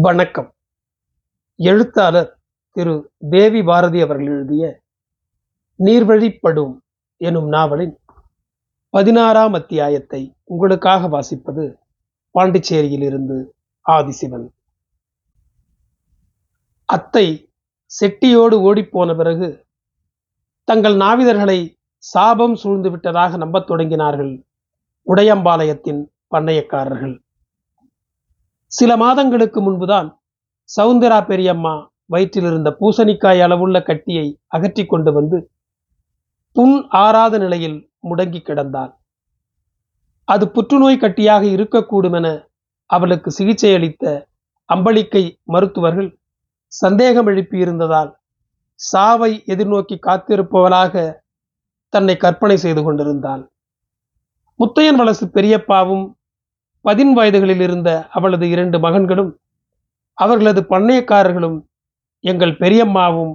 வணக்கம். எழுத்தாளர் திரு தேவி பாரதி அவர்கள் எழுதிய நீர்வழிப்படும் எனும் நாவலின் பதினாறாம் அத்தியாயத்தை உங்களுக்காக வாசிப்பது பாண்டிச்சேரியிலிருந்து ஆதிசிவன். அத்தை செட்டியோடு ஓடிப்போன பிறகு தங்கள் நாவிதர்களை சாபம் சூழ்ந்து விட்டதாக நம்பத் தொடங்கினார்கள் உடையம்பாளையத்தின் பண்ணையக்காரர்கள். சில மாதங்களுக்கு முன்புதான் சவுந்தரா பெரியம்மா வயிற்றில் இருந்த பூசணிக்காய் அளவுள்ள கட்டியை அகற்றி கொண்டு வந்து புண் ஆறாத நிலையில் முடங்கி கிடந்தாள். அது புற்றுநோய் கட்டியாக இருக்கக்கூடும் என அவளுக்கு சிகிச்சை அளித்த அம்பளிக்கை மருத்துவர்கள் சந்தேகம் எழுப்பியிருந்ததால் சாவை எதிர்நோக்கி காத்திருப்பவளாக தன்னை கற்பனை செய்து கொண்டிருந்தாள். முத்தையன் வலசு பெரியப்பாவும் பதின் வயதுகளில் இருந்த அவளது இரண்டு மகன்களும் அவர்களது பண்ணையக்காரர்களும் எங்கள் பெரியம்மாவும்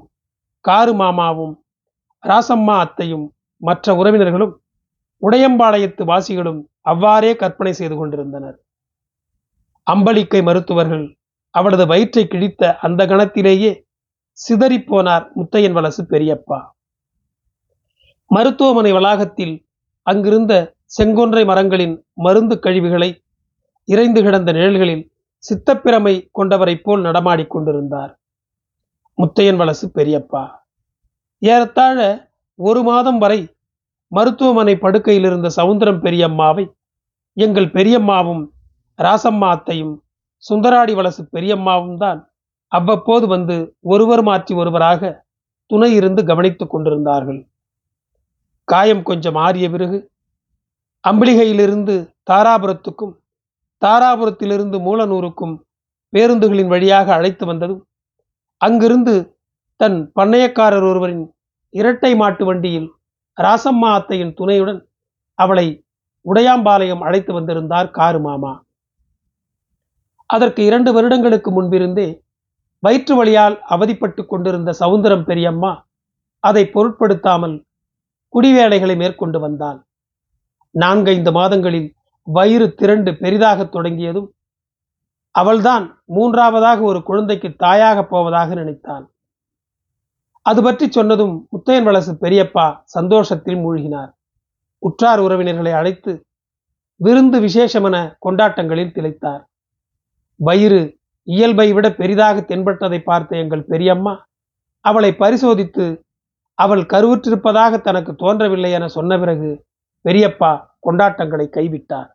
காரு மாமாவும் ராசம்மா அத்தையும் மற்ற உறவினர்களும் உடையம்பாளையத்து வாசிகளும் அவ்வாறே கற்பனை செய்து கொண்டிருந்தனர். அம்பளிக்கை மருத்துவர்கள் அவளது வயிற்றை கிழித்த அந்த கணத்திலேயே சிதறிப்போனார் முத்தையன் வலசு பெரியப்பா. மருத்துவமனை வளாகத்தில் அங்கிருந்த செங்கொன்றை மரங்களின் மருந்து கழிவுகளை இறைந்து கிடந்த நிழல்களில் சித்தப்பிரமை கொண்டவரைப் போல் நடமாடிக் கொண்டிருந்தார். முத்தையன் வலசு பெரியப்பா ஏறத்தாழ ஒரு மாதம் வரை மருத்துவமனை படுக்கையில் இருந்த சவுந்தரம் பெரியம்மாவை எங்கள் பெரியம்மாவும் ராசம்மா அத்தையும் சுந்தராடி வலசு பெரியம்மாவும் தான் அவ்வப்போது வந்து ஒருவர் மாற்றி ஒருவராக துணை இருந்து கவனித்துக் கொண்டிருந்தார்கள். காயம் கொஞ்சம் ஆறிய பிறகு அம்பிளிகையிலிருந்து தாராபுரத்துக்கும் தாராபுரத்திலிருந்து மூலனூருக்கும் பேருந்துகளின் வழியாக அழைத்து வந்ததும் அங்கிருந்து தன் பண்ணையக்காரர் ஒருவரின் இரட்டை மாட்டு வண்டியில் ராசம்மா அத்தையின் துணையுடன் அவளை உடையாம்பாளையம் அழைத்து வந்திருந்தார் காரு மாமா அதற்கு இரண்டு வருடங்களுக்கு முன்பிருந்தே வயிற்று வழியால் அவதிப்பட்டு கொண்டிருந்த சவுந்தரம் பெரியம்மா அதை பொருட்படுத்தாமல் குடிவேலைகளை மேற்கொண்டு வந்தாள். நான்கைந்து மாதங்களில் வயிறு திரண்டு பெரிதாக தொடங்கியதும் அவள்தான் மூன்றாவதாக ஒரு குழந்தைக்கு தாயாக போவதாக நினைத்தான் அது பற்றி சொன்னதும் முத்தையன் வளசு பெரியப்பா சந்தோஷத்தில் மூழ்கினார். உற்றார் உறவினர்களை அழைத்து விருந்து விசேஷமென கொண்டாட்டங்களில் திளைத்தார். வயிறு இயல்பை விட பெரிதாக தென்பட்டதை பார்த்த எங்கள் பெரியம்மா அவளை பரிசோதித்து அவள் கருவுற்றிருப்பதாக தனக்கு தோன்றவில்லை என சொன்ன பிறகு பெரியப்பா கொண்டாட்டங்களை கைவிட்டார்.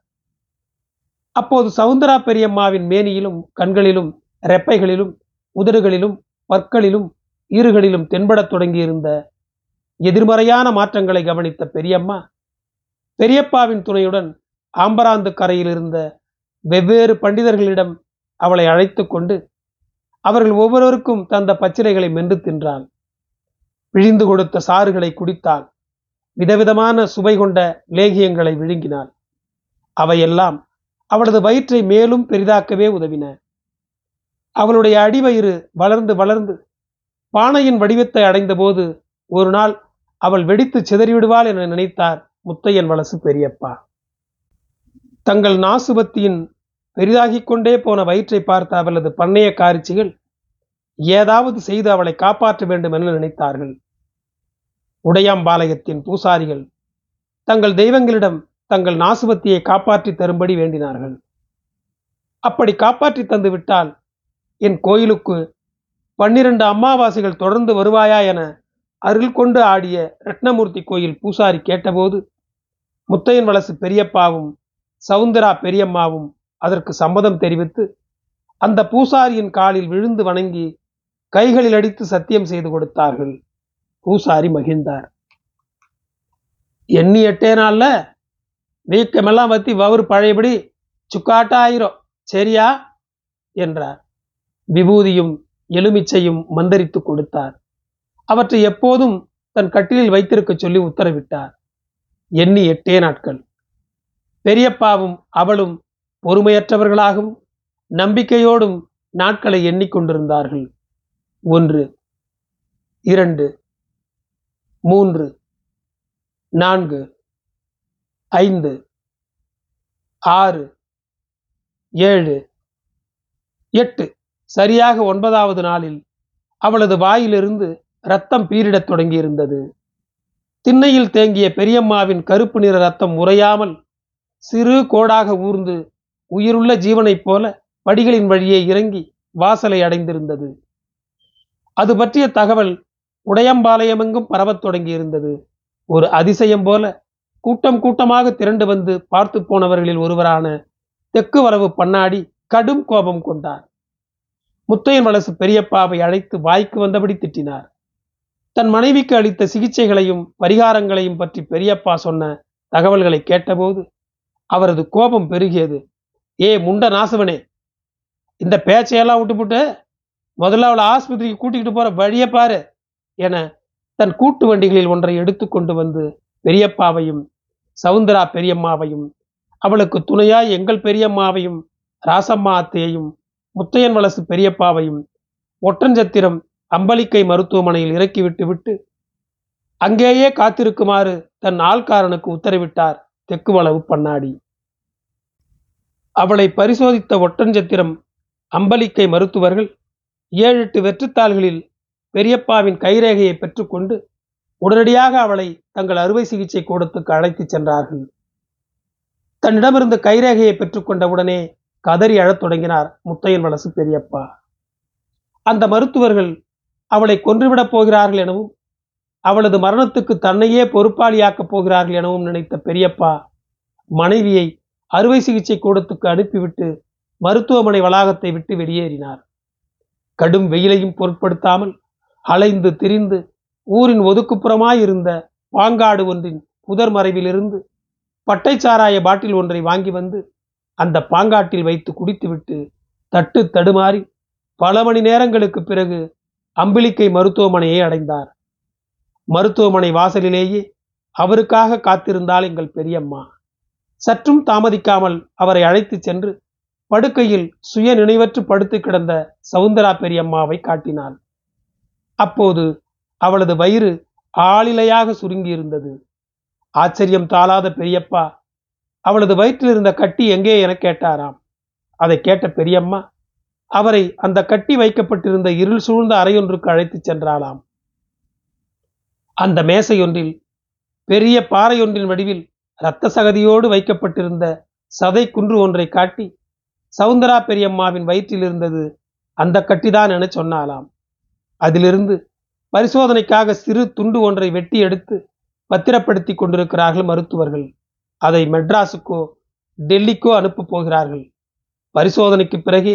அப்போது சவுந்தரா பெரியம்மாவின் மேனியிலும் கண்களிலும் ரெப்பைகளிலும் உதடுகளிலும் பற்களிலும் ஈறுகளிலும் தென்படத் தொடங்கியிருந்த எதிர்மறையான மாற்றங்களை கவனித்த பெரியம்மா பெரியப்பாவின் துணையுடன் ஆம்பராந்து கரையில் இருந்த வெவ்வேறு பண்டிதர்களிடம் அவளை அழைத்து கொண்டு அவர்கள் ஒவ்வொருவருக்கும் தந்த பச்சிலைகளை மென்று தின்றான் விழிந்து கொடுத்த சாறுகளை குடித்தான் விதவிதமான சுவை கொண்ட லேகியங்களை விழுங்கினான் அவையெல்லாம் அவளது வயிற்றை மேலும் பெரிதாக்கவே உதவின. அவளுடைய அடிவயிறு வளர்ந்து வளர்ந்து பானையின் வடிவத்தை அடைந்தபோது ஒரு நாள் அவள் வெடித்து சிதறிவிடுவாள் என நினைத்தார் முத்தையன் வலசு பெரியப்பா. தங்கள் நாசுபத்தியின் பெரிதாகிக் கொண்டே போன வயிற்றை பார்த்த அவளது பண்ணைய காரிச்சிகள் ஏதாவது செய்து அவளை காப்பாற்ற வேண்டும் என நினைத்தார்கள். உடையாம்பாளையத்தின் பூசாரிகள் தங்கள் தெய்வங்களிடம் தங்கள் நாசுபத்தியை காப்பாற்றி தரும்படி வேண்டினார்கள். அப்படி காப்பாற்றி தந்துவிட்டால் என் கோயிலுக்கு பன்னிரண்டு அம்மாவாசைகள் தொடர்ந்து வருவாயா என அருள் கொண்டு ஆடிய ரத்னமூர்த்தி கோயில் பூசாரி கேட்டபோது முத்தையன் வலசு பெரியப்பாவும் சவுந்தரா பெரியம்மாவும் அதற்கு சம்மதம் தெரிவித்து அந்த பூசாரியின் காலில் விழுந்து வணங்கி கைகளில் அடித்து சத்தியம் செய்து கொடுத்தார்கள். பூசாரி மகிழ்ந்தார். எண்ணி எட்டே நாள்ல வீக்கமெல்லாம் வத்தி வவுறு பழையபடி சுக்காட்டாயிரும் சரியா? என்றார். விபூதியும் எலுமிச்சையும் மந்தரித்து கொடுத்தார். அவற்றை எப்போதும் தன் கட்டிலில் வைத்திருக்க சொல்லி உத்தரவிட்டார். எண்ணி எட்டே நாட்கள். பெரியப்பாவும் அவளும் பொறுமையற்றவர்களாகவும் நம்பிக்கையோடும் நாட்களை எண்ணிக்கொண்டிருந்தார்கள் ஒன்று. இரண்டு. மூன்று. நான்கு. ஐந்து ஆறு ஏழு எட்டு. சரியாக ஒன்பதாவது நாளில் அவளது வாயிலிருந்து ரத்தம் பீரிடத் தொடங்கியிருந்தது. திண்ணையில் தேங்கிய பெரியம்மாவின் கருப்பு நிற ரத்தம் உறையாமல் சிறு கோடாக ஊர்ந்து உயிருள்ள ஜீவனைப் போல படிகளின் வழியே இறங்கி வாசலை அடைந்திருந்தது. அது பற்றிய தகவல் உடையம்பாளையமெங்கும் பரவத் தொடங்கியிருந்தது. ஒரு அதிசயம் போல கூட்டம் கூட்டமாக திரண்டு வந்து பார்த்து போனவர்களில் ஒருவரான தெற்கு வரவு பண்ணாடி கடும் கோபம் கொண்டார். முத்தையன் வலசு பெரியப்பாவை அழைத்து வாய்க்கு வந்தபடி திட்டினார். தன் மனைவிக்கு அளித்த சிகிச்சைகளையும் பரிகாரங்களையும் பற்றி பெரியப்பா சொன்ன தகவல்களை கேட்டபோது அவரது கோபம் பெருகியது. ஏ முண்ட நாசவனே இந்த பேச்சையெல்லாம் விட்டுப்புட்டு முதல்ல அவளை ஆஸ்பத்திரிக்கு கூட்டிகிட்டு போற வழியை பாரு என தன் கூட்டு வண்டிகளில் ஒன்றை எடுத்துக்கொண்டு வந்து பெரியப்பாவையும் சவுந்தரா பெரியம்மாவையும் அவளுக்கு துணையாய் எங்கள் பெரியம்மாவையும் ராசம்மா அத்தையையும் முத்தையன் வலசு பெரியப்பாவையும் ஒற்றஞ்சத்திரம் அம்பலிக்கை மருத்துவமனையில் இறக்கிவிட்டு விட்டு அங்கேயே காத்திருக்குமாறு தன் ஆள்காரனுக்கு உத்தரவிட்டார் தெக்குவளவு பண்ணாடி. அவளை பரிசோதித்த ஒட்டஞ்சத்திரம் அம்பலிக்கை மருத்துவர்கள் ஏழு எட்டு வெற்றுத்தாள்களில் பெரியப்பாவின் கைரேகையை பெற்றுக்கொண்டு உடனடியாக அவளை தங்கள் அறுவை சிகிச்சை கூடத்துக்கு அழைத்துச் சென்றார்கள். தன்னிடமிருந்து கைரேகையை பெற்றுக்கொண்ட உடனே கதறி அழத் தொடங்கினார் முத்தையன் வலசு பெரியப்பா. அந்த மருத்துவர்கள் அவளை கொன்றுவிடப் போகிறார்கள் எனவும் அவளது மரணத்துக்கு தன்னையே பொறுப்பாளியாக்கப் போகிறார்கள் எனவும் நினைத்த பெரியப்பா மனைவியை அறுவை சிகிச்சை கூடத்துக்கு அனுப்பிவிட்டு மருத்துவமனை வளாகத்தை விட்டு வெளியேறினார். கடும் வெயிலையும் பொருட்படுத்தாமல் அலைந்து திரிந்து ஊரின் ஒதுக்குப்புறமாயிருந்த பாங்காடு ஒன்றின் புதர் மறைவிலிருந்து பட்டை சாராய பாட்டில் ஒன்றை வாங்கி வந்து அந்த பாங்காட்டில் வைத்து குடித்துவிட்டு தட்டு தடுமாறி பல மணி நேரங்களுக்கு பிறகு அம்பிலிக்கை மருத்துவமனையை அடைந்தார். மருத்துவமனை வாசலிலேயே அவருக்காக காத்திருந்தால் எங்கள் பெரியம்மா. சற்றும் தாமதிக்காமல் அவரை அழைத்துச் சென்று படுக்கையில் சுய நினைவற்று படுத்து கிடந்த சவுந்தரா பெரியம்மாவை காட்டினாள். அப்போது அவளது வயிறு ஆளிலையாக சுருங்கியிருந்தது. ஆச்சரியம் தாளாத பெரியப்பா அவளது வயிற்றில் இருந்த கட்டி எங்கே என கேட்டாராம். அதை கேட்ட பெரியம்மா அவரை அந்த கட்டி வைக்கப்பட்டிருந்த இருள் சூழ்ந்த அறையொன்றுக்கு அழைத்துச் சென்றாளாம். அந்த மேசையொன்றில் பெரிய பாறையொன்றின் வடிவில் இரத்த சகதியோடு வைக்கப்பட்டிருந்த சதை குன்று ஒன்றை காட்டி சவுந்தரா பெரியம்மாவின் வயிற்றில் இருந்தது அந்த கட்டிதான் என சொன்னாலாம் அதிலிருந்து பரிசோதனைக்காக சிறு துண்டு ஒன்றை வெட்டி எடுத்து பத்திரப்படுத்தி கொண்டிருக்கிறார்கள் மருத்துவர்கள். அதை மெட்ராஸுக்கோ டெல்லிக்கோ அனுப்ப போகிறார்கள். பரிசோதனைக்கு பிறகு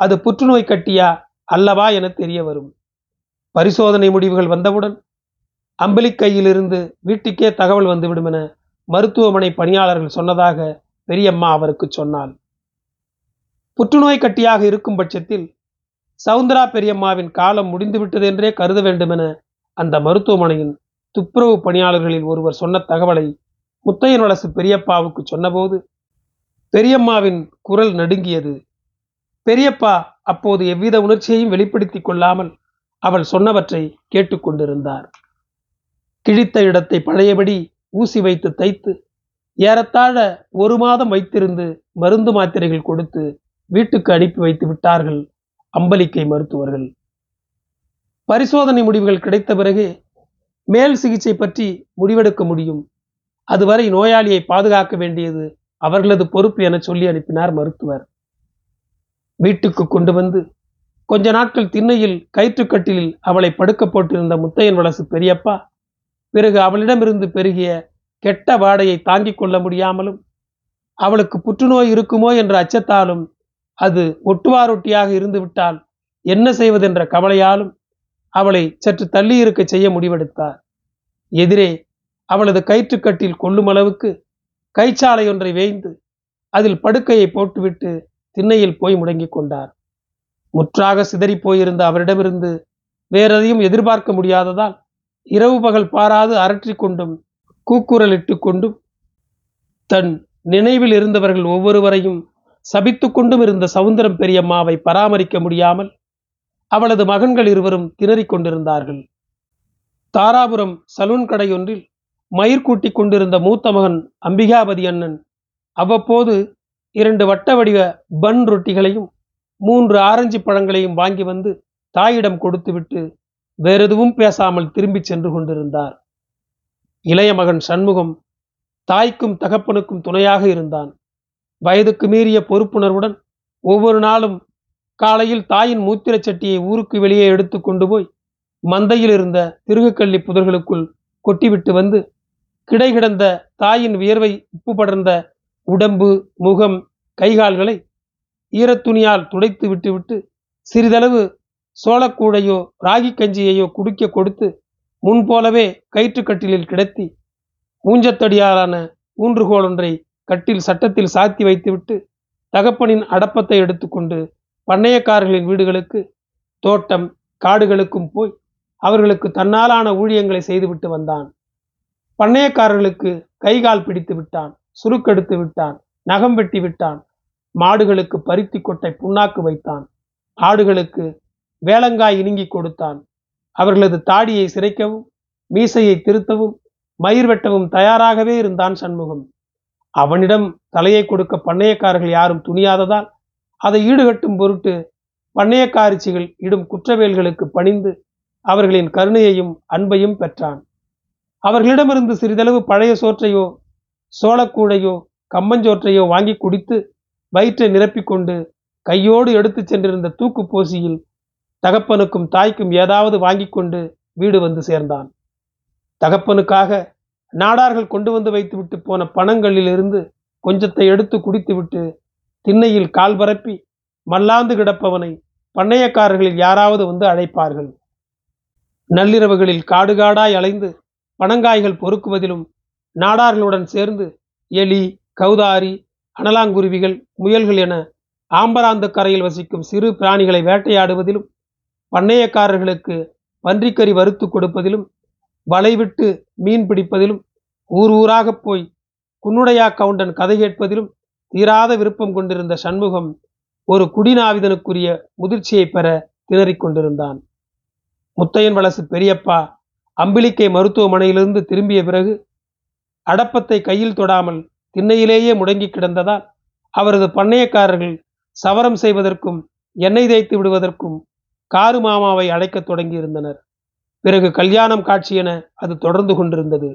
அது புற்றுநோய் கட்டியா அல்லவா என தெரிய வரும் பரிசோதனை முடிவுகள் வந்தவுடன் அம்பலிக்கையிலிருந்து வீட்டுக்கே தகவல் வந்துவிடும் என மருத்துவமனை பணியாளர்கள் சொன்னதாக பெரியம்மா அவருக்கு சொன்னாள். புற்றுநோய் கட்டியாக இருக்கும் பட்சத்தில் சவுந்தரா பெரியம்மாவின் காலம் முடிந்துவிட்டது என்றே கருத வேண்டுமென அந்த மருத்துவமனையின் துப்புரவு பணியாளர்களில் ஒருவர் சொன்ன தகவலை முத்தையன் பெரியப்பாவுக்கு சொன்னபோது பெரியம்மாவின் குரல் நடுங்கியது. பெரியப்பா அப்போது எவ்வித உணர்ச்சியையும் வெளிப்படுத்திக் கொள்ளாமல் அவள் சொன்னவற்றை கேட்டுக்கொண்டிருந்தார் கிழித்த இடத்தை பழையபடி ஊசி வைத்து தைத்து ஏறத்தாழ ஒரு மாதம் வைத்திருந்து மருந்து மாத்திரைகள் கொடுத்து வீட்டுக்கு அனுப்பி வைத்து விட்டார்கள். அம்பலிக்கை மருத்துவர்கள். பரிசோதனை முடிவுகள் கிடைத்த பிறகு மேல் சிகிச்சை பற்றி முடிவெடுக்க முடியும். அதுவரை நோயாளியை பாதுகாக்க வேண்டியது அவர்களது பொறுப்பு என சொல்லி அனுப்பினார் மருத்துவர். வீட்டுக்கு கொண்டு வந்து கொஞ்ச நாட்கள் திண்ணையில் கயிற்றுக்கட்டிலில் அவளை படுக்க போட்டிருந்த முத்தையன் வளசு பெரியப்பா பிறகு அவளிடமிருந்து பெருகிய கெட்ட வாடையை தாங்கிக் கொள்ள முடியாமலும் அவளுக்கு புற்றுநோய் இருக்குமோ என்ற அச்சத்தாலும் அது ஒட்டுவாரொட்டியாக இருந்துவிட்டால் என்ன செய்வதென்ற கவலையாலும் அவளை சற்று தள்ளி இருக்க செய்ய முடிவெடுத்தார். எதிரே அவளது கயிற்றுக்கட்டில் கொள்ளும் அளவுக்கு கைச்சாலை ஒன்றை வேய்ந்து அதில் படுக்கையை போட்டுவிட்டு திண்ணையில் போய் முடங்கிக் கொண்டார். முற்றாக சிதறி போயிருந்த அவரிடமிருந்து வேறெதையும் எதிர்பார்க்க முடியாததால் இரவு பகல் பாராது அரற்றிக்கொண்டும் கூக்குரலிட்டு கொண்டும் தன் நினைவில் இருந்தவர்கள் ஒவ்வொருவரையும் சபித்து கொண்டும் இருந்த சவுந்தரம் பெரியம்மாவை பராமரிக்க முடியாமல் அவளது மகன்கள் இருவரும் திணறிக் கொண்டிருந்தார்கள். தாராபுரம் சலூன் கடையொன்றில் மயிர் கூட்டிக் கொண்டிருந்த மூத்த மகன் அம்பிகாபதி அண்ணன் அவ்வப்போது இரண்டு வட்ட வடிவ பன் ரொட்டிகளையும் மூன்று ஆரஞ்சு பழங்களையும் வாங்கி வந்து தாயிடம் கொடுத்துவிட்டு வேறெதுவும் பேசாமல் திரும்பிச் சென்று கொண்டிருந்தார். இளைய மகன் சண்முகம் தாய்க்கும் தகப்பனுக்கும் துணையாக இருந்தான். வயதுக்கு மீறிய பொறுப்புணர்வுடன் ஒவ்வொரு நாளும் காலையில் தாயின் மூத்திரச் சட்டியை ஊருக்கு வெளியே எடுத்து கொண்டு போய் மந்தையில் இருந்த திருகுக்கள்ளி புதர்களுக்குள் கொட்டிவிட்டு வந்து கிடை கிடந்த தாயின் வியர்வை உப்பு படர்ந்த உடம்பு முகம் கைகால்களை ஈரத்துணியால் துடைத்து விட்டுவிட்டு சிறிதளவு சோளக்கூடையோ ராகி கஞ்சியையோ குடிக்க கொடுத்து முன்போலவே கயிற்றுக்கட்டிலில் கிடத்தி ஊஞ்சத்தடியாலான ஊன்றுகோல் ஒன்றை கட்டில் சட்டத்தில் சாத்தி வைத்துவிட்டு தகப்பனின் அடப்பத்தை எடுத்துக்கொண்டு பண்ணையக்காரர்களின் வீடுகளுக்கு தோட்டம் காடுகளுக்கும் போய் அவர்களுக்கு தன்னாலான ஊழியங்களை செய்துவிட்டு வந்தான். பண்ணையக்காரர்களுக்கு கைகால் பிடித்து விட்டான் சுருக்கெடுத்து விட்டான் நகம் வெட்டி விட்டான் மாடுகளுக்கு பருத்தி கொட்டை புண்ணாக்கு வைத்தான் ஆடுகளுக்கு வேளங்காய் இணுங்கி கொடுத்தான். அவர்களது தாடியை சிரைக்கவும் மீசையை திருத்தவும் மயிர் வெட்டவும் தயாராகவே இருந்தான் சண்முகம். அவனிடம் தலையை கொடுக்க பண்ணையக்காரர்கள் யாரும் துணியாததால் அதை ஈடுகட்டும் பொருட்டு பண்ணையக்காரிச்சிகள் இடும் குற்றவேல்களுக்கு பணிந்து அவர்களின் கருணையையும் அன்பையும் பெற்றான். அவர்களிடமிருந்து சிறிதளவு பழைய சோற்றையோ சோளக்கூடையோ கம்மஞ்சோற்றையோ வாங்கி குடித்து வயிற்றை நிரப்பிக்கொண்டு கையோடு எடுத்துச் சென்றிருந்த தூக்கு போசியில் தகப்பனுக்கும் தாய்க்கும் ஏதாவது வாங்கி கொண்டு வீடு வந்து சேர்ந்தான். தகப்பனுக்காக நாடார்கள் கொண்டு வந்து வைத்துவிட்டு போன பணங்களிலிருந்து கொஞ்சத்தை எடுத்து குடித்துவிட்டு திண்ணையில் கால் பரப்பி மல்லாந்து கிடப்பவனை பண்ணையக்காரர்களில் யாராவது வந்து அழைப்பார்கள். நள்ளிரவுகளில் காடு காடாய் அலைந்து பனங்காய்கள் பொறுக்குவதிலும் நாடார்களுடன் சேர்ந்து எலி கௌதாரி அனலாங்குருவிகள் முயல்கள் என ஆம்பராந்த கரையில் வசிக்கும் சிறு பிராணிகளை வேட்டையாடுவதிலும் பண்ணையக்காரர்களுக்கு பன்றிக்கறி வறுத்து கொடுப்பதிலும் வலைவிட்டு மீன் பிடிப்பதிலும் ஊர் ஊராக போய் குன்னுடையா கவுண்டன் கதை கேட்பதிலும் தீராத விருப்பம் கொண்டிருந்த சண்முகம் ஒரு குடிநாவிதனுக்குரிய முதிர்ச்சியை பெற திணறிக் கொண்டிருந்தான். முத்தையன் வலசு பெரியப்பா அம்பிலிக்கை மருத்துவமனையிலிருந்து திரும்பிய பிறகு அடப்பத்தை கையில் தொடாமல் திண்ணையிலேயே முடங்கி கிடந்ததால் அவரது பண்ணையக்காரர்கள் சவரம் செய்வதற்கும் எண்ணெய் தேய்த்து விடுவதற்கும் காரு மாமாவை அழைக்கத் தொடங்கியிருந்தனர். பிறகு கல்யாணம் காட்சி என அது தொடர்ந்து கொண்டிருந்தது.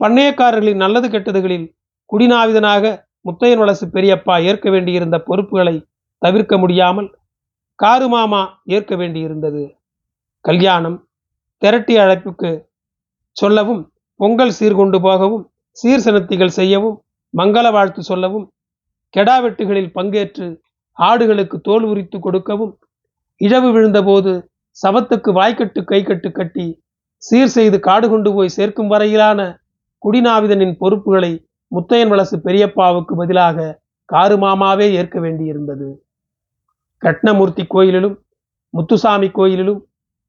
பண்ணையக்காரர்களின் நல்லது கெட்டதுகளில் குடிநாவிதனாக முத்தையன் வளசு பெரியப்பா ஏற்க வேண்டியிருந்த பொறுப்புகளை தவிர்க்க முடியாமல் காரு மாமா ஏற்க வேண்டியிருந்தது. கல்யாணம் திரட்டி அழைப்புக்கு சொல்லவும் பொங்கல் சீர்கொண்டு போகவும் சீர்சனத்திகள் செய்யவும் மங்கள வாழ்த்து சொல்லவும் கெடாவெட்டுகளில் பங்கேற்று ஆடுகளுக்கு தோல் உரித்து கொடுக்கவும் இழவு விழுந்தபோது சவத்துக்கு வாய்க்கட்டு கைக்கட்டு கட்டி சீர் செய்து காடு கொண்டு போய் சேர்க்கும் வரையிலான குடிநாவிதனின் பொறுப்புகளை முத்தையன் வளசு பெரியப்பாவுக்கு பதிலாக காரு மாமாவே ஏற்க வேண்டியிருந்தது. கட்னமூர்த்தி கோயிலிலும் முத்துசாமி கோயிலிலும்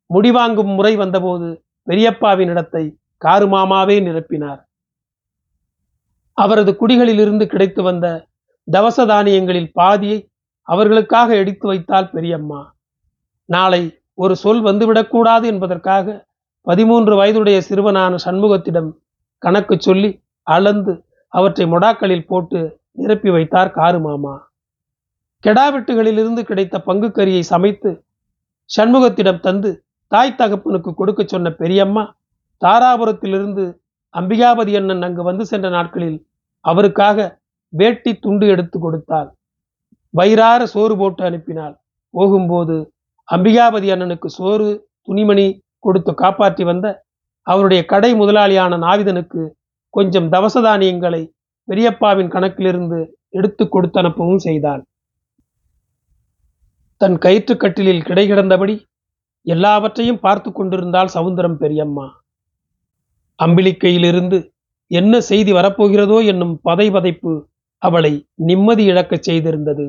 முடிவாங்கும் முறை வந்தபோது பெரியப்பாவின் இடத்தை காரு மாமாவே நிரப்பினார். அவரது குடிகளிலிருந்து கிடைத்து வந்த தவச தானியங்களில் பாதியை அவர்களுக்காக எடுத்து வைத்தால் பெரியம்மா. நாளை ஒரு சொல் வந்துவிடக்கூடாது என்பதற்காக பதிமூன்று வயதுடைய சிறுவனான சண்முகத்திடம் கணக்கு சொல்லி அளந்து அவற்றை மொடாக்களில் போட்டு நிரப்பி வைத்தார் காரு மாமா. கெடாவெட்டுகளிலிருந்து கிடைத்த பங்கு கறியை சமைத்து சண்முகத்திடம் தந்து தாய் தகப்பனுக்கு கொடுக்க சொன்ன பெரியம்மா தாராபுரத்திலிருந்து அம்பிகாபதி அண்ணன் அங்கு வந்து சென்ற நாட்களில் அவருக்காக வேட்டி துண்டு எடுத்து கொடுத்தாள். வயிறார சோறு போட்டு அனுப்பினாள். போகும்போது அம்பிகாபதி அண்ணனுக்கு சோறு துணிமணி கொடுத்து காப்பாற்றி வந்த அவருடைய கடை முதலாளியான நாவிதனுக்கு கொஞ்சம் தவச தானியங்களை பெரியப்பாவின் கணக்கிலிருந்து எடுத்து கொடுத்து அனுப்பவும் செய்தாள். தன் கயிற்றுக்கட்டிலில் கிடை கிடந்தபடி எல்லாவற்றையும் பார்த்து கொண்டிருந்தாள் சவுந்தரம் பெரியம்மா. அம்பிளிக்கையிலிருந்து என்ன செய்தி வரப்போகிறதோ என்னும் பதை பதைப்பு அவளை நிம்மதி இழக்கச் செய்திருந்தது.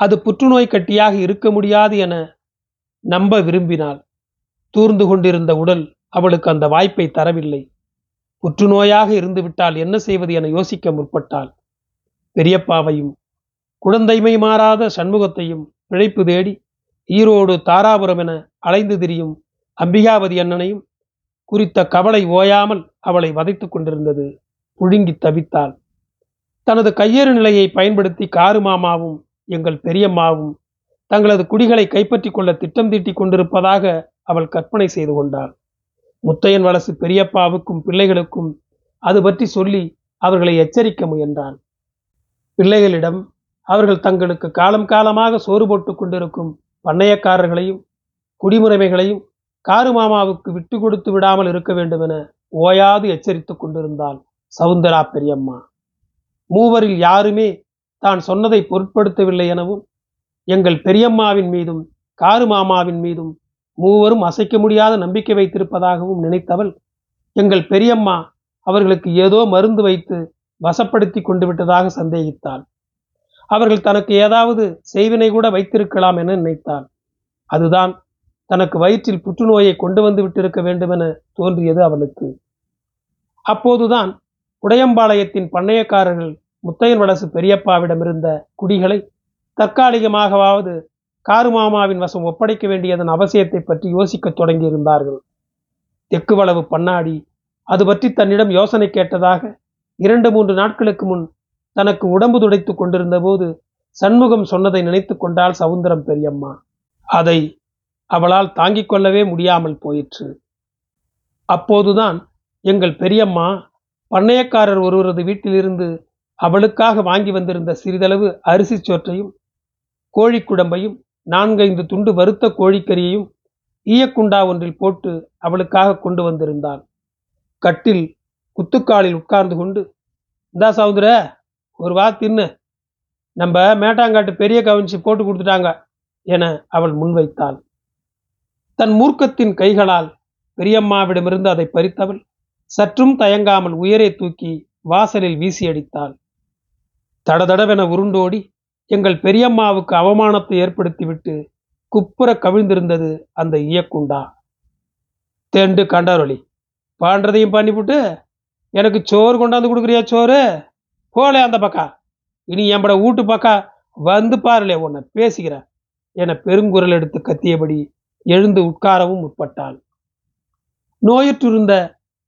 அது புற்றுநோய் கட்டியாக இருக்க முடியாது என நம்ப விரும்பினாள் தூர்ந்து கொண்டிருந்த உடல் அவளுக்கு அந்த வாய்ப்பை தரவில்லை. புற்றுநோயாக இருந்துவிட்டால் என்ன செய்வது என யோசிக்க முற்பட்டாள். பெரியப்பாவையும் குழந்தைமை மாறாத சண்முகத்தையும் பிழைப்பு தேடி ஈரோடு தாராபுரம் என அலைந்து திரியும் அம்பிகாவதி அண்ணனையும் குறித்த கவலை ஓயாமல் அவளை வதைத்துக் கொண்டிருந்தது. புழுங்கி தவித்தாள். தனது கையேறு நிலையை பயன்படுத்தி காரு மாமாவும் எங்கள் பெரியம்மாவும் தங்களது குடிகளை கைப்பற்றி கொள்ள திட்டம் தீட்டிக் கொண்டிருப்பதாக அவள் கற்பனை செய்து கொண்டாள். முத்தையன் வலசு பெரியப்பாவுக்கும் பிள்ளைகளுக்கும் அது பற்றி சொல்லி அவர்களை எச்சரிக்க முயன்றான். பிள்ளைகளிடம் அவர்கள் தங்களுக்கு காலம் காலமாக சோறு போட்டு கொண்டிருக்கும் பண்ணையக்காரர்களையும் குடிமுறைமைகளையும் காரு மாமாவுக்கு விட்டு கொடுத்து விடாமல் இருக்க வேண்டும் என ஓயாது எச்சரித்துக் கொண்டிருந்தாள் சவுந்தரா பெரியம்மா. மூவரில் யாருமே தான் சொன்னதை பொருட்படுத்தவில்லை எனவும் எங்கள் பெரியம்மாவின் மீதும் காரு மாமாவின் மீதும் மூவரும் அசைக்க முடியாத நம்பிக்கை வைத்திருப்பதாகவும் நினைத்தவள் எங்கள் பெரியம்மா அவர்களுக்கு ஏதோ மருந்து வைத்து வசப்படுத்தி கொண்டு விட்டதாக சந்தேகித்தாள். அவர்கள் தனக்கு ஏதாவது செய்வினை கூட வைத்திருக்கலாம் என நினைத்தாள். அதுதான் தனக்கு வயிற்றில் புற்றுநோயை கொண்டு வந்து விட்டிருக்க வேண்டுமென தோன்றியது அவளுக்கு. அப்போதுதான் உடையம்பாளையத்தின் பண்ணையக்காரர்கள் முத்தையன் வடசு பெரியப்பாவிடமிருந்த குடிகளை தற்காலிகமாகவாவது காருமாமாவின் வசம் ஒப்படைக்க வேண்டியதன் அவசியத்தை பற்றி யோசிக்கத் தொடங்கியிருந்தார்கள். தெக்குவளவு பண்ணாடி அது பற்றி தன்னிடம் யோசனை கேட்டதாக இரண்டு மூன்று நாட்களுக்கு முன் தனக்கு உடம்பு துடைத்துக் கொண்டிருந்த போது சண்முகம் சொன்னதை நினைத்து கொண்டாள் சவுந்தரம் பெரியம்மா. அதை அவளால் தாங்கிக் கொள்ளவே முடியாமல் போயிற்று. அப்போதுதான் எங்கள் பெரியம்மா பண்ணையக்காரர் ஒருவரது வீட்டிலிருந்து அவளுக்காக வாங்கி வந்திருந்த சிறிதளவு அரிசி சோற்றையும் கோழிக்குடம்பையும் நான்கைந்து துண்டு வறுத்த கோழிக்கறியையும் ஈயக்குண்டா ஒன்றில் போட்டு அவளுக்காக கொண்டு வந்திருந்தான். கட்டில் குத்துக்காலில் உட்கார்ந்து கொண்டு இந்தா சவுந்தர ஒரு வா தின்னு. நம்ம மேட்டாங்காட்டு பெரிய கவனிச்சு போட்டு கொடுத்துட்டாங்க என அவள் முன்வைத்தாள். தன் மூர்க்கத்தின் கைகளால் பெரியம்மாவிடமிருந்து அதை பறித்தவள் சற்றும் தயங்காமல் உயரே தூக்கி வாசலில் வீசி அடித்தாள். தடதடவென உருண்டோடி எங்கள் பெரியம்மாவுக்கு அவமானத்தை ஏற்படுத்திவிட்டு குப்புற கவிழ்ந்திருந்தது அந்த ஈயக்குண்டா தேண்டு கண்டாரொளி பாண்டதையும் பண்ணிவிட்டு எனக்கு சோறு கொண்டாந்து கொடுக்குறியா சோறு? போலே அந்த பக்கா. இனி எம்பட வீட்டு பக்கா வந்து பாருலே உன்னை பேசுகிறேன் என பெருங்குரல் எடுத்து கத்தியபடி எழுந்து உட்காரவும் முற்பட்டாள். நோயற்றிருந்த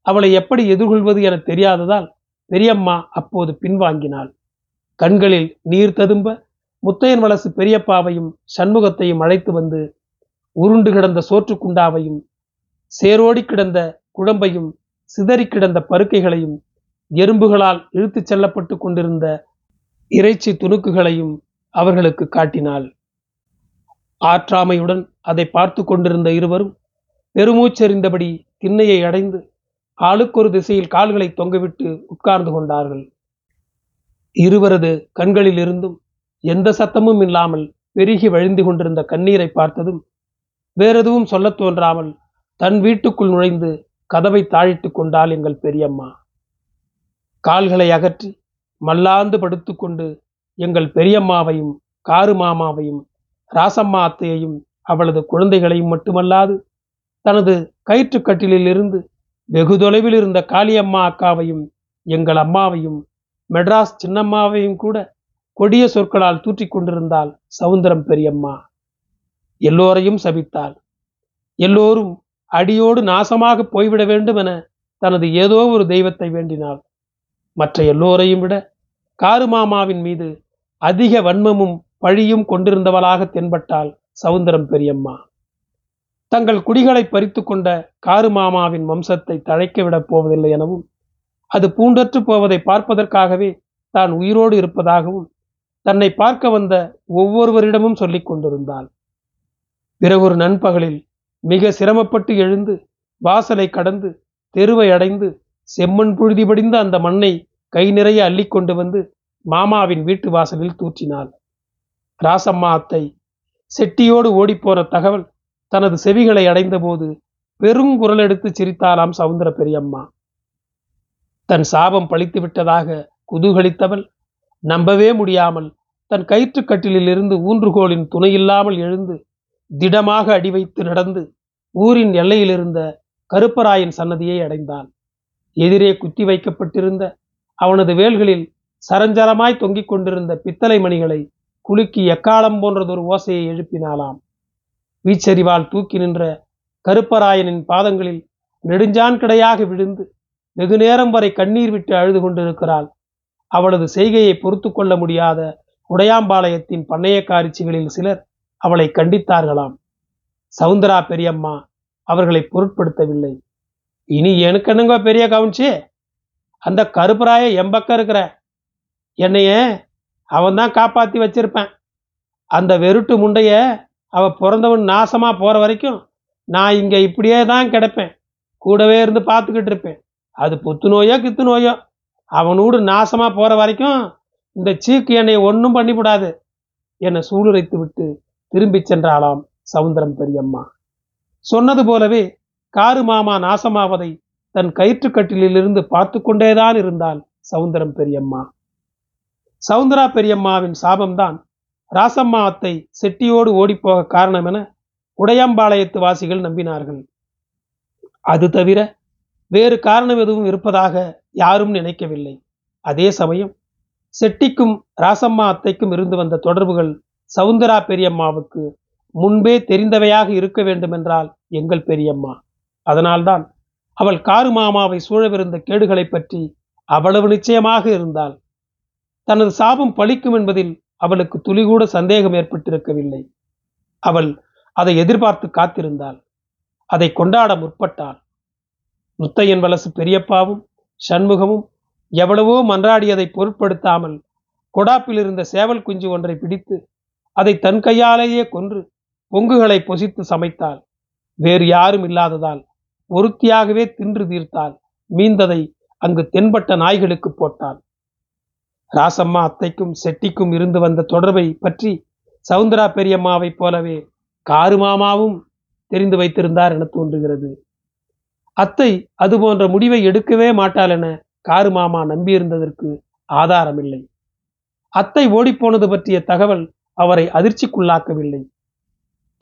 அவளை எப்படி எதிர்கொள்வது என தெரியாததால் பெரியம்மா அப்போது பின்வாங்கினாள். கண்களில் நீர் ததும்ப முத்தையன் வலசு பெரியப்பாவையும் சண்முகத்தையும் அழைத்து வந்து உருண்டு கிடந்த சோற்றுக்குண்டாவையும் சேரோடி கிடந்த குழம்பையும் சிதறி கிடந்த பருக்கைகளையும் எறும்புகளால் இழுத்துச் செல்லப்பட்டு கொண்டிருந்த இறைச்சி துணுக்குகளையும் அவர்களுக்கு காட்டினாள். ஆற்றாமையுடன் அதை பார்த்து கொண்டிருந்த இருவரும் பெருமூச்செறிந்தபடி திண்ணையை அடைந்து ஆளுக்கொரு திசையில் கால்களை தொங்கவிட்டு உட்கார்ந்து கொண்டார்கள். இருவரது கண்களில் இருந்தும் எந்த சத்தமும் இல்லாமல் பெருகி வழிந்து கொண்டிருந்த கண்ணீரை பார்த்ததும் வேறெதுவும் சொல்லத் தோன்றாமல் தன் வீட்டுக்குள் நுழைந்து கதவை தாழிட்டு கொண்டாள் எங்கள் பெரியம்மா. கால்களை அகற்றி மல்லாந்து படுத்துக்கொண்டு எங்கள் பெரியம்மாவையும் காரு மாமாவையும் ராசம்மா அத்தையையும் அவளது குழந்தைகளையும் மட்டுமல்லாது தனது கயிற்றுக்கட்டிலில் இருந்து வெகு தொலைவில் இருந்த காளியம்மா அக்காவையும் எங்கள் அம்மாவையும் மெட்ராஸ் சின்னம்மாவையும் கூட கொடிய சொற்களால் தூற்றிக் கொண்டிருந்தாள் சவுந்தரம் பெரியம்மா. எல்லோரையும் சபித்தாள். எல்லோரும் அடியோடு நாசமாக போய்விட வேண்டும் என தனது ஏதோ ஒரு தெய்வத்தை வேண்டினாள். மற்ற எல்லோரையும் விட காரு மாமாவின் மீது அதிக வன்மமும் பழியும் கொண்டிருந்தவளாக தென்பட்டாள் சவுந்தரம் பெரியம்மா. தங்கள் குடிகளை பறித்து கொண்ட காரு மாமாவின் வம்சத்தை தழைக்க விடப் போவதில்லை எனவும் அது பூண்டற்று போவதை பார்ப்பதற்காகவே தான் உயிரோடு இருப்பதாகவும் தன்னை பார்க்க வந்த ஒவ்வொருவரிடமும் சொல்லிக் கொண்டிருந்தாள். பிறகு ஒரு நண்பகலில் மிக சிரமப்பட்டு எழுந்து வாசலை கடந்து தெருவை அடைந்து செம்மண் புழுதி படிந்த அந்த மண்ணை கை நிறைய அள்ளி கொண்டு வந்து மாமாவின் வீட்டு வாசலில் தூற்றினாள். ராசம்மா அத்தை செட்டியோடு ஓடிப்போன தகவல் தனது செவிகளை அடைந்தபோது பெருங்குரல் எடுத்து சிரித்தாளாம் சவுந்தர பெரியம்மா. தன் சாபம் பழித்து விட்டதாக குதூகலித்தவள் நம்பவே முடியாமல் தன் கயிற்றுக்கட்டிலில் இருந்து ஊன்றுகோலின் துணையில்லாமல் எழுந்து திடமாக அடி வைத்து நடந்து ஊரின் எல்லையில் இருந்த கருப்பராயன் சன்னதியை அடைந்தான். எதிரே குத்தி வைக்கப்பட்டிருந்த அவனது வேல்களில் சரஞ்சரமாய் தொங்கிக் கொண்டிருந்த பித்தளை மணிகளை குலுக்கி எக்காலம் போன்றதொரு ஓசையை எழுப்பினாளாம். வீச்சரிவால் தூக்கி நின்ற கருப்பராயனின் பாதங்களில் நெடுஞ்சான் கிடையாக விழுந்து வெகு நேரம் வரை கண்ணீர் விட்டு அழுது கொண்டிருக்கிறாள். அவளது செய்கையை பொறுத்து கொள்ள முடியாத உடையாம்பாளையத்தின் பண்ணையக்காரிச்சிகளில் சிலர் அவளை கண்டித்தார்களாம். சவுந்தரா பெரியம்மா அவர்களை பொருட்படுத்தவில்லை. இனி எனக்கு என்னங்க பெரிய கவுன்சி அந்த கருப்பராய எம்பக்கம் இருக்கிற என்னைய அவன் தான் காப்பாற்றி வச்சிருப்பேன். அந்த வெருட்டு முண்டைய அவ பிறந்தவன் நாசமா போற வரைக்கும் நான் இங்க இப்படியே தான் கிடப்பேன். கூடவே இருந்து பார்த்துக்கிட்டு இருப்பேன். அது புத்து நோயோ கித்து நோயோ அவனோடு நாசமா போற வரைக்கும் இந்த சீக்கு என்னை ஒன்றும் பண்ணிவிடாது. என்னை சூளுரைத்து விட்டு திரும்பிச் சென்றாளாம் சவுந்தரம் பெரியம்மா. சொன்னது போலவே காரு மாமா நாசமாவதை தன் கயிற்றுக்கட்டிலிருந்து பார்த்து கொண்டேதான் இருந்தாள் சவுந்தரம் பெரியம்மா. சவுந்தரா பெரியம்மாவின் சாபம்தான் ராசம்மா அத்தை செட்டியோடு ஓடிப்போக காரணம் என உடையம்பாளையத்து வாசிகள் நம்பினார்கள். அது தவிர வேறு காரணம் எதுவும் இருப்பதாக யாரும் நினைக்கவில்லை. அதே சமயம் செட்டிக்கும் ராசம்மா அத்தைக்கும் இருந்து வந்த தொடர்புகள் சவுந்தரா பெரியம்மாவுக்கு முன்பே தெரிந்தவையாக இருக்க வேண்டுமென்றால் எங்கள் பெரியம்மா. அதனால்தான் அவள் காரு மாமாவை சூழவிருந்த கேடுகளை பற்றி அவ்வளவு நிச்சயமாக இருந்தாள். தனது சாபம் பழிக்கும் என்பதில் அவளுக்கு துளிகூட சந்தேகம் ஏற்பட்டிருக்கவில்லை. அவள் அதை எதிர்பார்த்து காத்திருந்தாள். அதை கொண்டாட முற்பட்டாள். முத்தையன் வலசு பெரியப்பாவும் சண்முகமும் எவ்வளவோ மன்றாடியதை பொருட்படுத்தாமல் கொடாப்பில் இருந்த சேவல் குஞ்சு ஒன்றை பிடித்து அதை தன் கையாலேயே கொன்று பொங்குகளை பொசித்து சமைத்தாள். வேறு யாரும் இல்லாததால் ஒருத்தியாகவே தின்று தீர்த்தாள். மீந்ததை அங்கு தென்பட்ட நாய்களுக்கு போட்டாள். ராசம்மா அத்தைக்கும் செட்டிக்கும் இருந்து வந்த தொடர்பை பற்றி சவுந்தரா பெரியம்மாவைப் போலவே காரு மாமாவும் தெரிந்து வைத்திருந்தார் என தோன்றுகிறது. அத்தை அது போன்ற முடிவை எடுக்கவே மாட்டாள் என காரு மாமா நம்பியிருந்ததற்கு ஆதாரமில்லை. அத்தை ஓடிப்போனது பற்றிய தகவல் அவரை அதிர்ச்சிக்குள்ளாக்கவில்லை.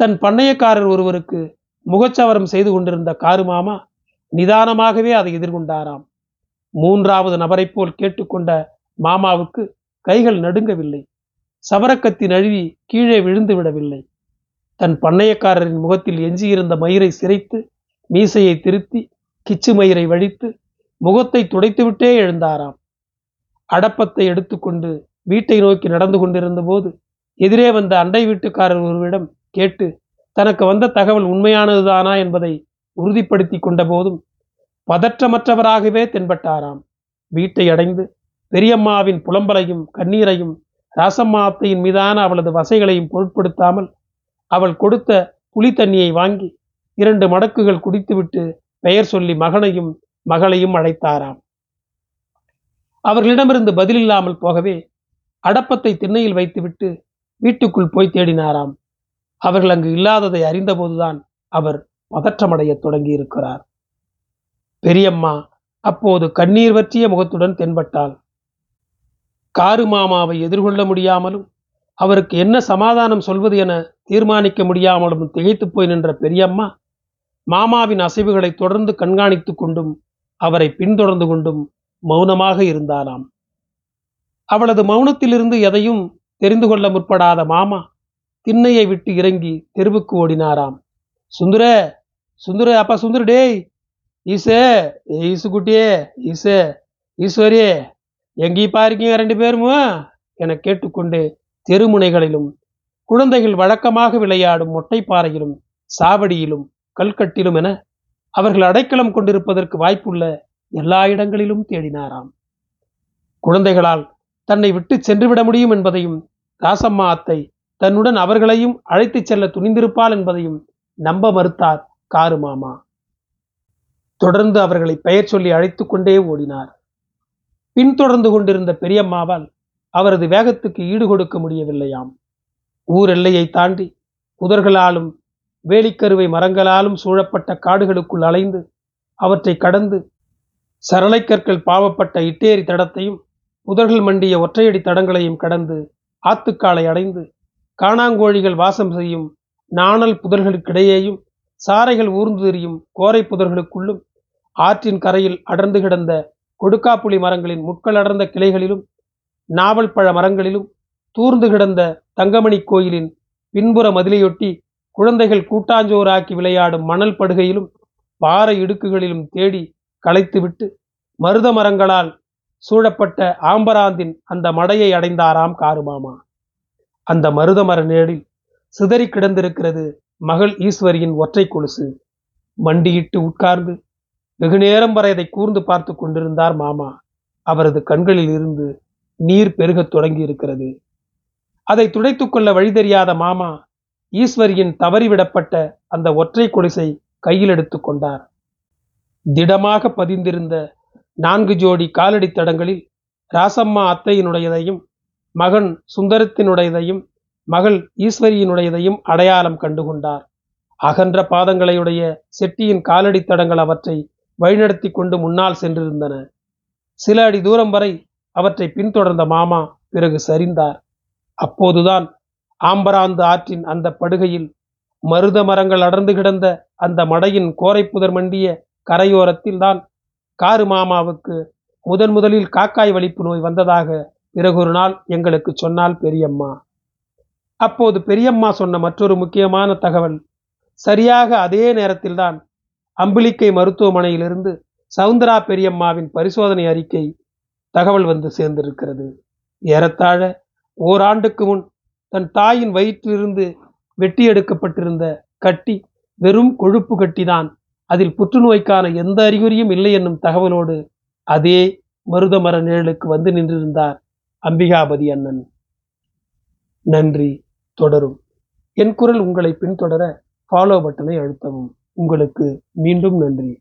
தன் பண்ணையக்காரர் ஒருவருக்கு முகச்சவரம் செய்து கொண்டிருந்த காரு மாமா நிதானமாகவே அதை எதிர்கொண்டாராம். மூன்றாவது நபரைப் போல் கேட்டுக்கொண்ட மாமாவுக்கு கைகள் நடுங்கவில்லை. சவரக்கத்தி நழுவி கீழே விழுந்து விடவில்லை. தன் பண்ணையக்காரரின் முகத்தில் எஞ்சியிருந்த மயிரை சிரைத்து மீசையை திருத்தி கிச்சு மயிரை வழித்து முகத்தை துடைத்துவிட்டே எழுந்தாராம். அடப்பத்தை எடுத்துக்கொண்டு வீட்டை நோக்கி நடந்து கொண்டிருந்த போது எதிரே வந்த அண்டை வீட்டுக்காரர் ஒருவரிடம் கேட்டு தனக்கு வந்த தகவல் உண்மையானதுதானா என்பதை உறுதிப்படுத்தி கொண்ட போதும் பதற்றமற்றவராகவே தென்பட்டாராம். வீட்டை அடைந்து பெரியம்மாவின் புலம்பலையும் கண்ணீரையும் ராசம்மா அத்தையின் மீதான அவளது வசைகளையும் பொருட்படுத்தாமல் அவள் கொடுத்த புளி தண்ணியை வாங்கி இரண்டு மடக்குகள் குடித்துவிட்டு பெயர் சொல்லி மகனையும் மகளையும் அழைத்தாராம். அவர்களிடமிருந்து பதிலில்லாமல் போகவே அடப்பத்தை திண்ணையில் வைத்துவிட்டு வீட்டுக்குள் போய் தேடினாராம். அவர்கள் அங்கு இல்லாததை அறிந்தபோதுதான் அவர் பதற்றமடைய தொடங்கியிருக்கிறார். பெரியம்மா அப்போது கண்ணீர் வற்றிய முகத்துடன் தென்பட்டாள். காரு மாமாவை எதிர்கொள்ள முடியாமலும் அவருக்கு என்ன சமாதானம் சொல்வது என தீர்மானிக்க முடியாமலும் திகைத்து போய் நின்ற பெரியம்மா மாமாவின் அசைவுகளை தொடர்ந்து கண்காணித்துக் கொண்டும் அவரை பின்தொடர்ந்து கொண்டும் மௌனமாக இருந்தாராம் அவளது மௌனத்திலிருந்து எதையும் தெரிந்து கொள்ள முற்படாத மாமா திண்ணையை விட்டு இறங்கி தெருவுக்கு ஓடினாராம். சுந்தர சுந்தர அப்பா சுந்தர டேய் ஈசே ஈசு குட்டியே ஈசே ஈஸ்வரியே எங்கேயும் இருக்கீங்க ரெண்டு பேரும் என கேட்டுக்கொண்டு தெருமுனைகளிலும் குழந்தைகள் வழக்கமாக விளையாடும் மொட்டைப்பாறையிலும் சாவடியிலும் கல்கட்டிலும் என அவர்கள் அடைக்கலம் கொண்டிருப்பதற்கு வாய்ப்புள்ள எல்லா இடங்களிலும் தேடினாராம். குழந்தைகளால் தன்னை விட்டு சென்றுவிட முடியும் என்பதையும் ராசம்மா அத்தை தன்னுடன் அவர்களையும் அழைத்துச் செல்ல துணிந்திருப்பாள் என்பதையும் நம்ப மறுத்தார் காரு மாமா தொடர்ந்து அவர்களை பெயர் சொல்லி அழைத்து கொண்டே ஓடினார். பின்தொடர்ந்து கொண்டிருந்த பெரியம்மாவால் அவரது வேகத்துக்கு ஈடு கொடுக்க முடியவில்லையாம். ஊர் எல்லையை தாண்டி புதர்களாலும் வேலிக்கருவை மரங்களாலும் சூழப்பட்ட காடுகளுக்குள் அலைந்து அவற்றை கடந்து சரளைக்கற்கள் பாவப்பட்ட இட்டேரி தடத்தையும் புதர்கள் மண்டிய ஒற்றையடி தடங்களையும் கடந்து ஆத்துக்காலை அடைந்து காணாங்கோழிகள் வாசம் செய்யும் நாணல் புதர்களுக்கிடையேயும் சாரைகள் ஊர்ந்து திரியும் கோரை புதர்களுக்குள்ளும் ஆற்றின் கரையில் அடர்ந்து கிடந்த கொடுக்காப்புளி மரங்களின் முட்கள் அடர்ந்த கிளைகளிலும் நாவல் பழ மரங்களிலும் தூர்ந்து கிடந்த தங்கமணி கோயிலின் பின்புற மதிலையொட்டி குழந்தைகள் கூட்டாஞ்சோறாக்கி விளையாடும் மணல் படுகையிலும் பாறை இடுக்குகளிலும் தேடி களைத்துவிட்டு மருத மரங்களால் சூழப்பட்ட ஆம்பராந்தின் அந்த மடையை அடைந்தாராம் காருமாமா. அந்த மருதமர நிழலில் சிதறி கிடந்திருக்கிறது மகள் ஈஸ்வரியின் ஒற்றை கொலுசு. மண்டியிட்டு உட்கார்ந்து வெகு நேரம் வரை அதை கூர்ந்து பார்த்து கொண்டிருந்தார் மாமா. அவரது கண்களில் இருந்து நீர் பெருகத் தொடங்கி இருக்கிறது அதை துடைத்துக் கொள்ள வழி தெரியாத மாமா ஈஸ்வரியின் தவறிவிடப்பட்ட அந்த ஒற்றை கொலுசை கையில் எடுத்துக் கொண்டார். திடமாக பதிந்திருந்த நான்கு ஜோடி காலடி தடங்களில் ராசம்மா அத்தையினுடையதையும் மகன் சுந்தரத்தினுடையதையும் மகள் ஈஸ்வரியினுடையதையும் அடையாளம் கண்டுகொண்டார் அகன்ற பாதங்களையுடைய செட்டியின் காலடி தடங்கள் அவற்றை வழிநடத்தி கொண்டு முன்னால் சென்றிருந்தன. சில அடி தூரம் வரை அவற்றை பின்தொடர்ந்த மாமா பிறகு சரிந்தார். அப்போதுதான் ஆம்பராந்து ஆற்றின் அந்த படுகையில் மருத மரங்கள் அடர்ந்து கிடந்த அந்த மடையின் கோரைப்புதர் மண்டிய கரையோரத்தில் தான் காரு மாமாவுக்கு முதன் முதலில் காக்காய் வலிப்பு நோய் வந்ததாக பிறகொரு நாள் எங்களுக்கு சொன்னால் பெரியம்மா. அப்போது பெரியம்மா சொன்ன மற்றொரு முக்கியமான தகவல் சரியாக அதே நேரத்தில்தான் அம்பிலிக்கை மருத்துவமனையிலிருந்து சவுந்தரா பெரியம்மாவின் பரிசோதனை அறிக்கை தகவல் வந்து சேர்ந்திருக்கிறது. ஏறத்தாழ ஓராண்டுக்கு முன் தன் தாயின் வயிற்றிலிருந்து வெட்டி எடுக்கப்பட்டிருந்த கட்டி வெறும் கொழுப்பு கட்டிதான். அதில் புற்றுநோய்க்கான எந்த அறிகுறியும் இல்லை என்னும் தகவலோடு அதே மருதமர நிழலுக்கு வந்து நின்றிருந்தார் அம்பிகாபதி அண்ணன். நன்றி தொடரும். என் குரல் உங்களை பின்தொடர ஃபாலோ பட்டனை அழுத்தவும். உங்களுக்கு மீண்டும் நன்றி.